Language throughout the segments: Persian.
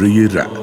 سوره رعد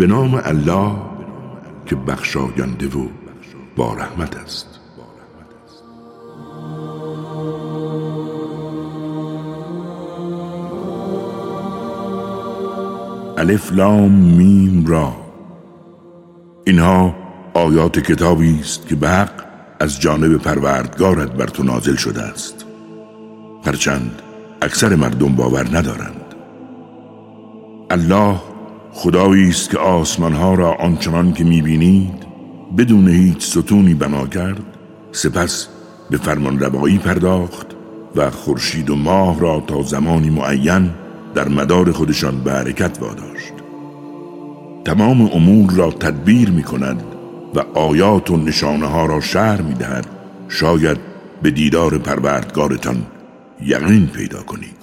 به نام الله که بخشاینده و با رحمت است. الف لام میم را. اینها آیات کتابی است که به از جانب پروردگارت بر تو نازل شده است. هرچند اکثر مردم باور ندارند. الله خدایی است که آسمانها را آنچنان که می‌بینید بدون هیچ ستونی بنا کرد سپس به فرمان روایی پرداخت و خورشید و ماه را تا زمانی معین در مدار خودشان به حرکت واداشت. تمام امور را تدبیر می کند و آیات و نشانه ها را شهر می دهد شاید به دیدار پروردگارتان یقین پیدا کنید.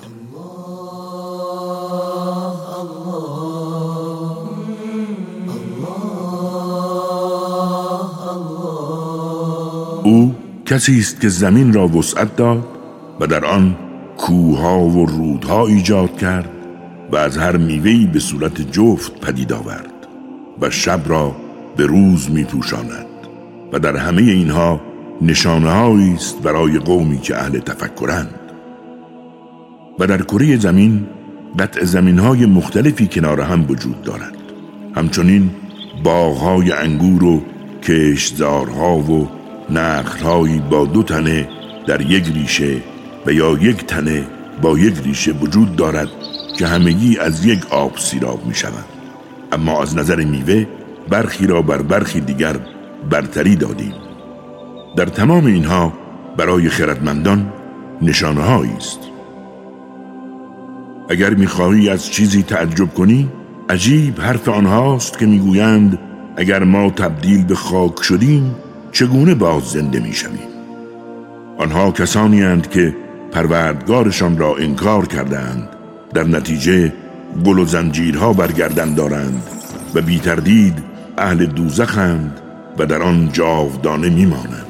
او کسی است که زمین را وسعت داد و در آن کوها و رودها ایجاد کرد و از هر میوهی به صورت جفت پدید آورد و شب را به روز می پوشاند و در همه اینها نشانه است برای قومی که اهل تفکرند. و در کره زمین قطع زمین های مختلفی کنار هم وجود دارد. همچنین باغهای انگور و کشتزارها و نخلهایی با دو تنه در یک ریشه و یا یک تنه با یک ریشه وجود دارد که همگی از یک آب سیراب می شود اما از نظر میوه برخی را بر برخی دیگر برتری دادیم. در تمام اینها برای خردمندان نشانه است. اگر می‌خواهی از چیزی تعجب کنی عجیب حرف آنهاست که می‌گویند اگر ما تبدیل به خاک شدیم چگونه باز زنده می‌شویم؟ آنها کسانی هند که پروردگارشان را انکار کردند در نتیجه گل و زنجیرها برگردن دارند و بی تردید اهل دوزخند و در آن جاودانه میمانند.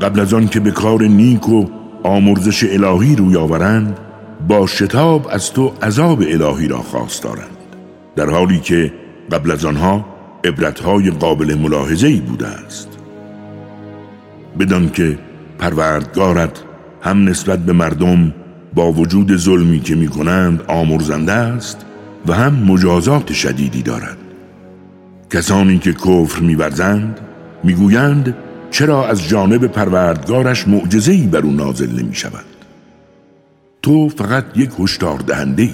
قبل از آن که به کار نیک و آمرزش الهی روی آورند با شتاب از تو عذاب الهی را خواست دارند. در حالی که قبل از آنها عبرتهای قابل ملاحظه‌ای بوده است. بدان که پروردگارت هم نسبت به مردم با وجود ظلمی که می کنند آمرزنده است و هم مجازات شدیدی دارد. کسانی که کفر میورزند می‌گویند چرا از جانب پروردگارش معجزه‌ای بر او نازل نمی شود تو فقط یک هشدار دهنده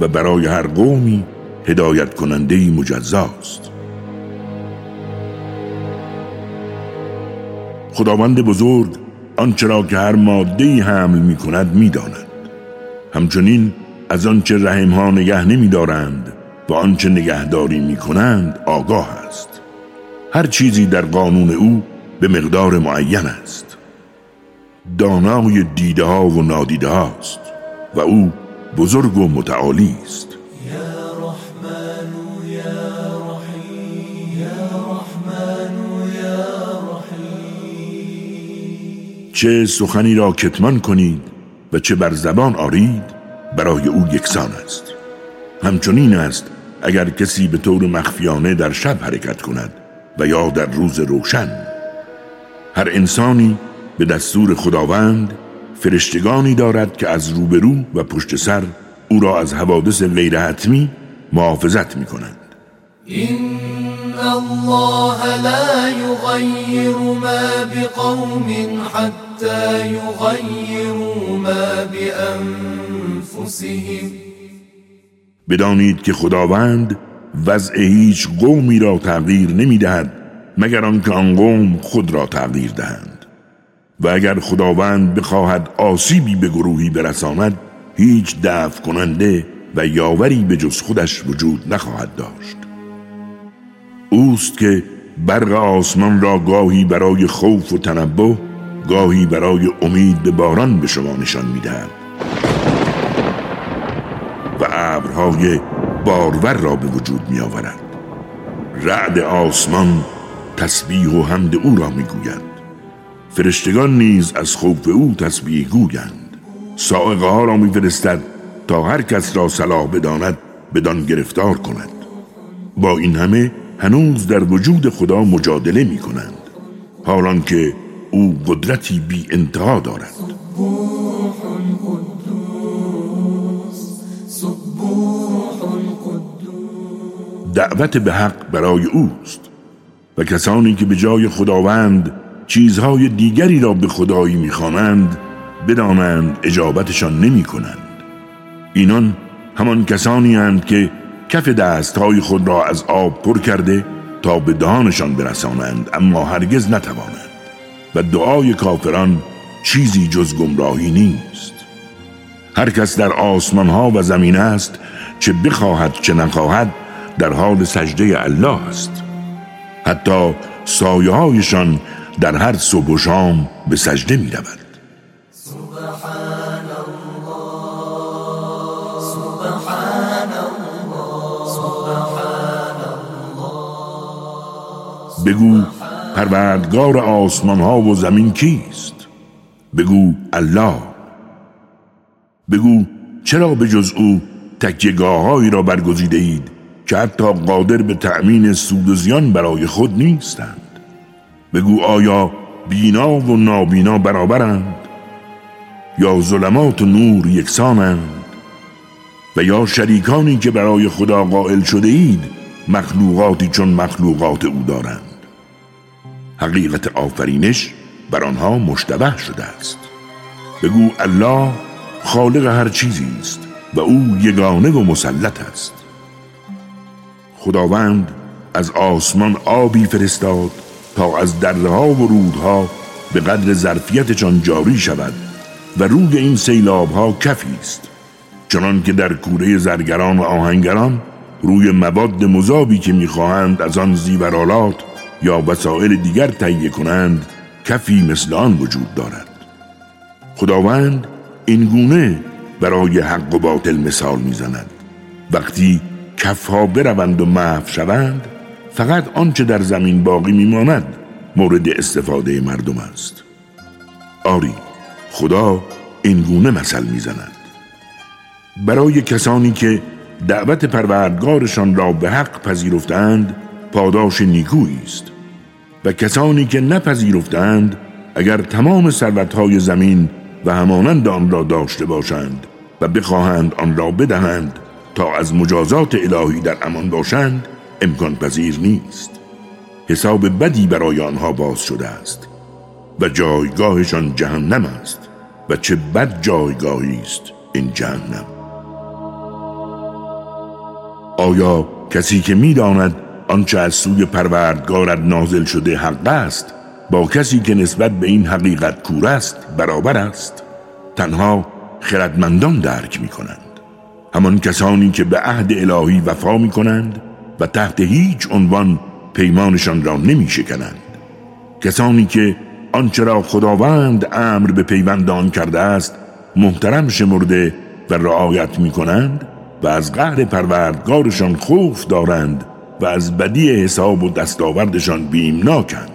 و برای هر قومی هدایت کننده مجزاست. خداوند بزرگ آنچه را که هر ماده حمل می کند می داند. همچنین از آنچه رحم ها نگه نمی دارند و آنچه نگهداری می کنند آگاه است. هر چیزی در قانون او به مقدار معین است. دانای دیده ها و نادیده هاست و او بزرگ و متعالی است. چه سخنی را کتمان کنید و چه بر زبان آرید برای او یکسان است. همچنین است اگر کسی به طور مخفیانه در شب حرکت کند و یا در روز روشن. هر انسانی به دستور خداوند فرشتگانی دارد که از روبرو و پشت سر او را از حوادث غیر حتمی محافظت می این الله لا يغير ما بقوم حتى يغيروا ما بأنفسهم. بدانید که خداوند وضع هیچ قومی را تغییر نمی دهد مگر آنکه آن قوم خود را تغییر دهند. و اگر خداوند بخواهد آسیبی به گروهی برساند هیچ دفع کننده و یاوری به جز خودش وجود نخواهد داشت. اوست که برق آسمان را گاهی برای خوف و تنبه گاهی برای امید به باران به شما نشان می‌دهد. و ابرهای بارور را به وجود می آورد رعد آسمان تسبیح و حمد او را می گوید فرشتگان نیز از خوف او تسبیح گویند. سائقه ها را می فرستد تا هر کس را صلاح بداند بدان گرفتار کند. با این همه هنوز در وجود خدا مجادله می کنند حالان که او قدرتی بی انتها دارد. دعوت به حق برای اوست و کسانی که به جای خداوند چیزهای دیگری را به خدایی می‌خوانند بدانند اجابتشان نمی کنند اینان همان کسانی هند که کف دستهای خود را از آب پر کرده تا به دهانشان برسانند اما هرگز نتوانند. و دعای کافران چیزی جز گمراهی نیست. هر کس در آسمان ها و زمین است چه بخواهد چه نخواهد در حال سجده الله است. حتی سایه هایشان در هر صبح و شام به سجده می رود بگو پروردگار آسمان ها و زمین کیست؟ بگو الله. بگو چرا به جز او تکیگاههایی را برگزیده اید که حتی قادر به تأمین سود و زیان برای خود نیستند؟ بگو آیا بینا و نابینا برابرند؟ یا ظلمات و نور یکسانند؟ و یا شریکانی که برای خدا قائل شده اید مخلوقاتی چون مخلوقات او دارند؟ حقیقت آفرینش بر آنها مشتبه شده است. بگو الله خالق هر چیزی است و او یگانه و مسلط است. خداوند از آسمان آبی فرستاد تا از دره ها و رودها به قدر ظرفیتشان جاری شود و روی این سیلاب ها کفی است. چنان که در کوره زرگران و آهنگران روی مواد مذابی که می‌خواهند از آن زیورالات یا وسایل دیگر تهیه کنند کفی مثل آن وجود دارد. خداوند این گونه برای حق و باطل مثال می‌زند. وقتی کفها بروند و محو شوند فقط آنچه در زمین باقی میماند مورد استفاده مردم است. آری خدا این گونه مثل می‌زند. برای کسانی که دعوت پروردگارشان را به حق پذیرفتند پاداش نیکویی است. و کسانی که نپذیرفتند اگر تمام ثروتهای زمین و همانند آن را داشته باشند و بخواهند آن را بدهند تا از مجازات الهی در امان باشند امکان پذیر نیست. حساب بدی برای آنها باز شده است و جایگاهشان جهنم است و چه بد جایگاهی است این جهنم. آیا کسی که می‌داند آنچه از سوی پروردگارت نازل شده حق است با کسی که نسبت به این حقیقت کور است برابر است. تنها خردمندان درک می کنند همان کسانی که به عهد الهی وفا می کنند و تحت هیچ عنوان پیمانشان را نمی شکنند کسانی که آنچه را خداوند امر به پیوندان کرده است محترم شمرده و رعایت می کنند و از قهر پروردگارشان خوف دارند و از بدی حساب و دستاوردشان بیمناکند.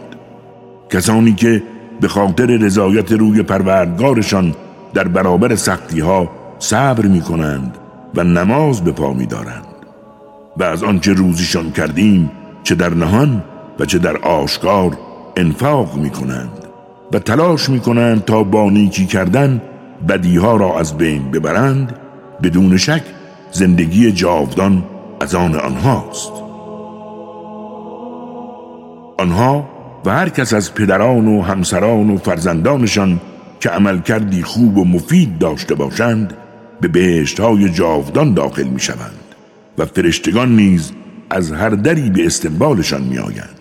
کسانی که به خاطر رضایت روی پروردگارشان در برابر سختی ها صبر می کنند و نماز به پا می دارند و از آنچه روزیشان کردیم چه در نهان و چه در آشکار انفاق می کنند و تلاش می کنند تا با نیکی کردن بدیها را از بین ببرند بدون شک زندگی جاودان از آن آنهاست. آنها و هر کس از پدران و همسران و فرزندانشان که عمل کردی خوب و مفید داشته باشند به بهشت های جاودان داخل می شوند و فرشتگان نیز از هر دری به استقبالشان می آیند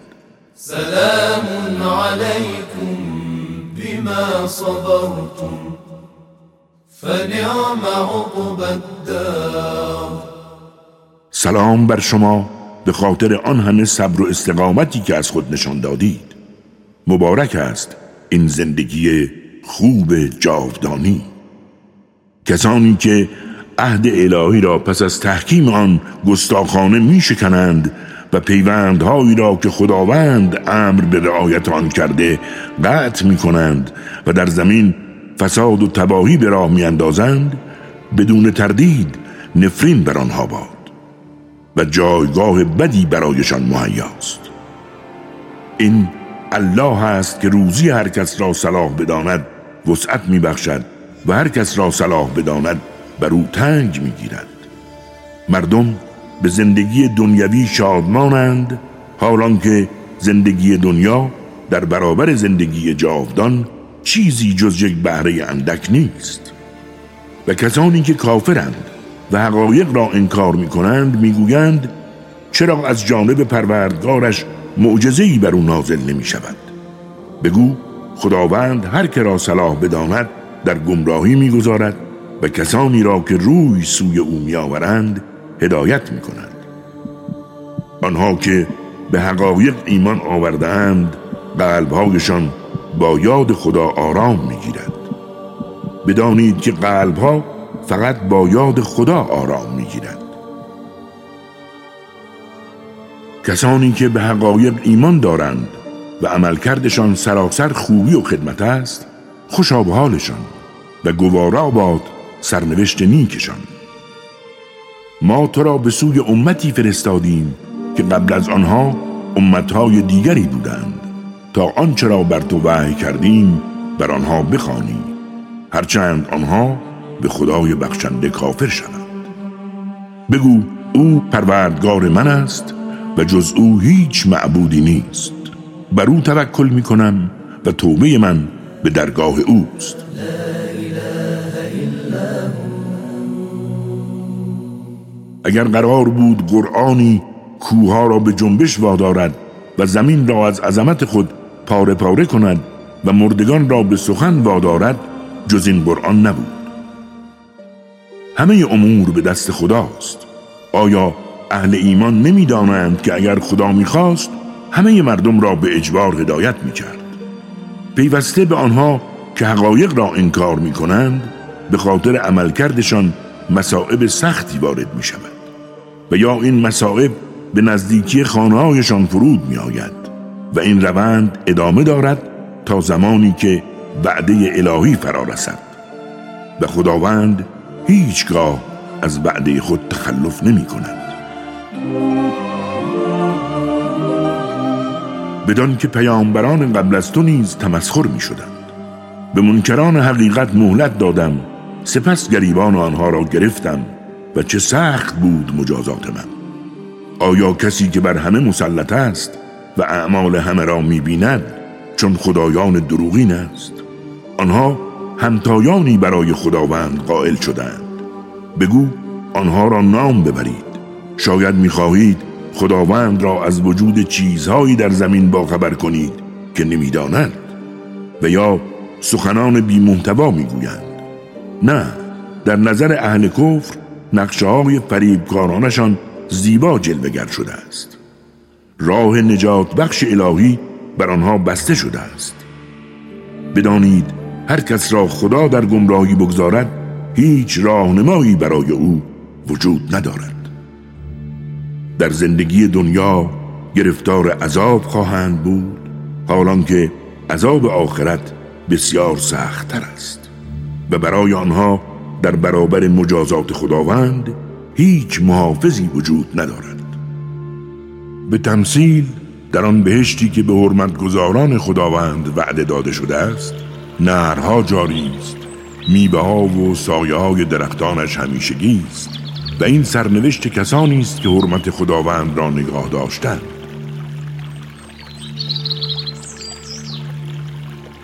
سلام علیکم بما صبرتم فنعم عقب الدار. سلام بر شما. به خاطر آن همه صبر و استقامتی که از خود نشان دادید. مبارک است این زندگی خوب جاودانی. کسانی که عهد الهی را پس از تحکیم آن گستاخانه می شکنند و پیوندهایی را که خداوند امر به رعایت آن کرده قطع می کنند و در زمین فساد و تباهی به راه می اندازند بدون تردید نفرین بر آنها باد. و جایگاه بدی برایشان مهیاست. این الله است که روزی هر کس را صلاح بداند وسعت میبخشد و هر کس را صلاح بداند بر او تنگ می‌گیرد. مردم به زندگی دنیوی شادمانند حالان که زندگی دنیا در برابر زندگی جاودان چیزی جز یک بهره اندک نیست. و کسانی که کافرند و حقایق را انکار می کنند می گویند چرا از جانب پروردگارش معجزه‌ای بر او نازل نمی شود بگو خداوند هر که را صلاح بداند در گمراهی می‌گذارد و کسانی را که روی سوی او میآورند هدایت می کند آنها که به حقایق ایمان آوردهاند قلبهایشان با یاد خدا آرام می‌گیرد. بدانید که قلبها فقط با یاد خدا آرام می‌گیرد. کسانی که به حقایق ایمان دارند و عملکردشان سراسر خوبی و خدمت است خوشا حالشان و گوارا باد سرنوشت نیکشان. ما تو را به سوی امتی فرستادیم که قبل از آنها امتهای دیگری بودند. تا آنچه را بر تو وحی کردیم بر آنها بخوانی. هرچند آنها به خدای بخشنده کافر شوند. بگو او پروردگار من است و جز او هیچ معبودی نیست. بر او توکل می کنم و توبه من به درگاه اوست. اگر قرار بود قرآنی کوها را به جنبش وادارد و زمین را از عظمت خود پاره پاره کند و مردگان را به سخن وادارد جز این قرآن نبود. همه امور به دست خداست. آیا اهل ایمان نمی‌دانند که اگر خدا می‌خواست همه مردم را به اجبار هدایت می‌کرد؟ پیوسته به آنها که حقایق را انکار می‌کنند به خاطر عملکردشان مسائب سختی وارد می شود و یا این مسائب به نزدیکی خانهایشان فرود می آید و این روند ادامه دارد تا زمانی که وعده الهی فرا رسد و خداوند هیچگاه از وعده خود تخلف نمی کند. بدان که پیامبران قبل از تو نیز تمسخر می شدند. به منکران حقیقت مهلت دادم. سپس گریبان آنها را گرفتم و چه سخت بود مجازات من. آیا کسی که بر همه مسلط است و اعمال همه را می بیند چون خدایان دروغین است؟ آنها همتایانی برای خداوند قائل شدند. بگو آنها را نام ببرید. شاید می‌خواهید خداوند را از وجود چیزهایی در زمین باخبر کنید که نمی‌دانند. و یا سخنان بی محتوا می‌گویند. نه در نظر اهل کفر نقشه های فریبکارانشان زیبا جلوگر شده است. راه نجات بخش الهی بر آنها بسته شده است. بدانید هر کس را خدا در گمراهی بگذارد هیچ راهنمایی برای او وجود ندارد. در زندگی دنیا گرفتار عذاب خواهند بود حالان که عذاب آخرت بسیار سختتر است. و برای آنها در برابر مجازات خداوند هیچ محافظی وجود ندارد. به تمثیل در آن بهشتی که به حرمت گذاران خداوند وعده داده شده است نهرها جاری است. میبه ها و سایه های درختانش همیشگی است و این سرنوشت کسانی است که حرمت خداوند را نگاه داشتند.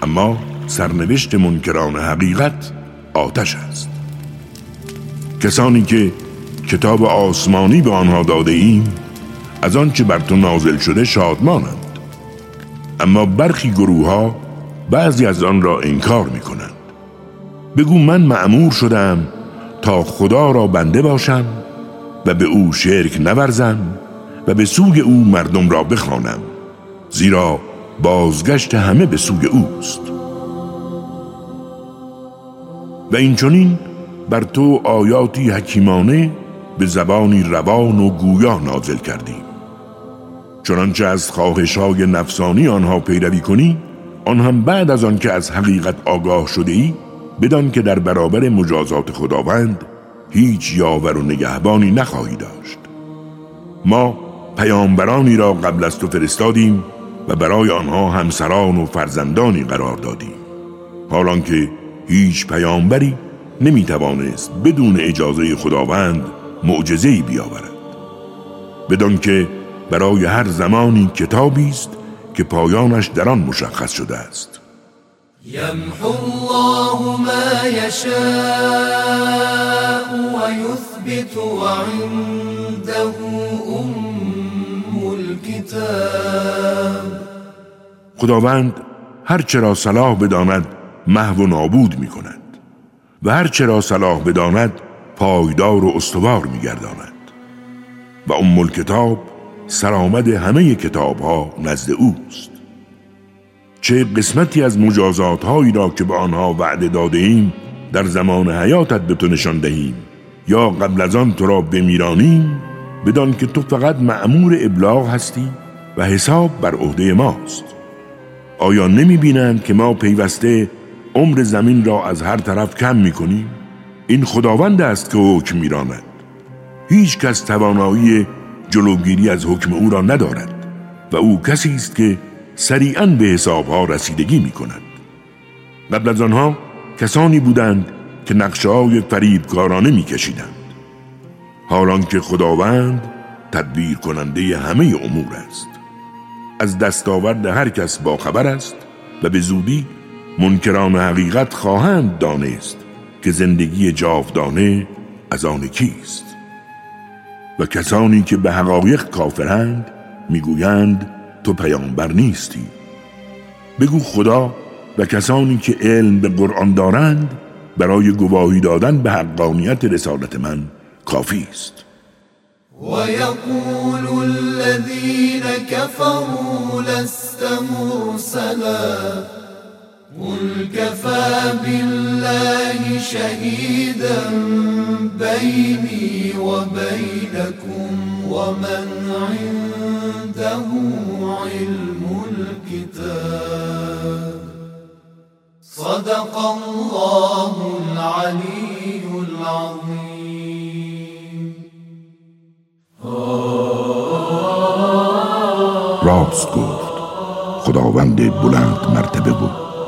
اما سرنوشت منکران حقیقت آتش است. کسانی که کتاب آسمانی به آنها داده ایم از آنچه بر تو نازل شده شادمانند. اما برخی گروه ها بعضی از آن را انکار می کنند بگو من معمور شدم تا خدا را بنده باشم و به او شرک نورزم و به سوی او مردم را بخوانم زیرا بازگشت همه به سوی اوست. و این بر تو آیاتی حکیمانه به زبانی روان و گویا نازل کردیم. چنانچه از خواهش های نفسانی آنها پیروی کنی آن هم بعد از آن که از حقیقت آگاه شده ای بدان که در برابر مجازات خداوند هیچ یاور و نگهبانی نخواهی داشت. ما پیامبرانی را قبل از تو فرستادیم و برای آنها همسران و فرزندانی قرار دادیم. حالان که هیچ پیامبری نمی‌توانست بدون اجازه خداوند معجزه‌ای بیاورد. بدان که برای هر زمانی کتابی است که پایانش در آن مشخص شده است. یمحو الله ما یشاء و یثبت عنده ام الكتاب خداوند هر چرا صلاح بداند محو و نابود می کند و هر چرا صلاح بداند پایدار و استوار می گرداند و ام کتاب سرآمد همه کتاب ها نزد اوست. چه قسمتی از مجازات هایی را که به آنها وعده داده ایم در زمان حیاتت به تو نشان دهیم یا قبل از آن تو را بمیرانیم بدان که تو فقط معمور ابلاغ هستی و حساب بر عهده ماست. آیا نمی بینند که ما پیوسته عمر زمین را از هر طرف کم می کنیم؟ این خداوند است که حکم میراند. هیچ کس توانایی جلوگیری از حکم او را ندارد و او کسی است که سریعا به حسابها رسیدگی می کند. قبل از آنها کسانی بودند که نقشه های فریبکارانه می کشیدند. حالان که خداوند تدبیر کننده همه امور است. از دستاورد هر کس با خبر است و به زودی منکران حقیقت خواهند دانست که زندگی جاودانه از آن کیست. و کسانی که به حقایق کافرند می‌گویند تو پیامبر نیستی. بگو خدا و کسانی که علم به قرآن دارند برای گواهی دادن به حقانیت رسالت من کافی است. یقول الذين كفروا لست مرسلا. قل كفى بالله شهيدا بيني وبينكم ومن عنده علم الكتاب. صدق الله العلي العظيم. راست گفت خداوند بلند مرتبه بود.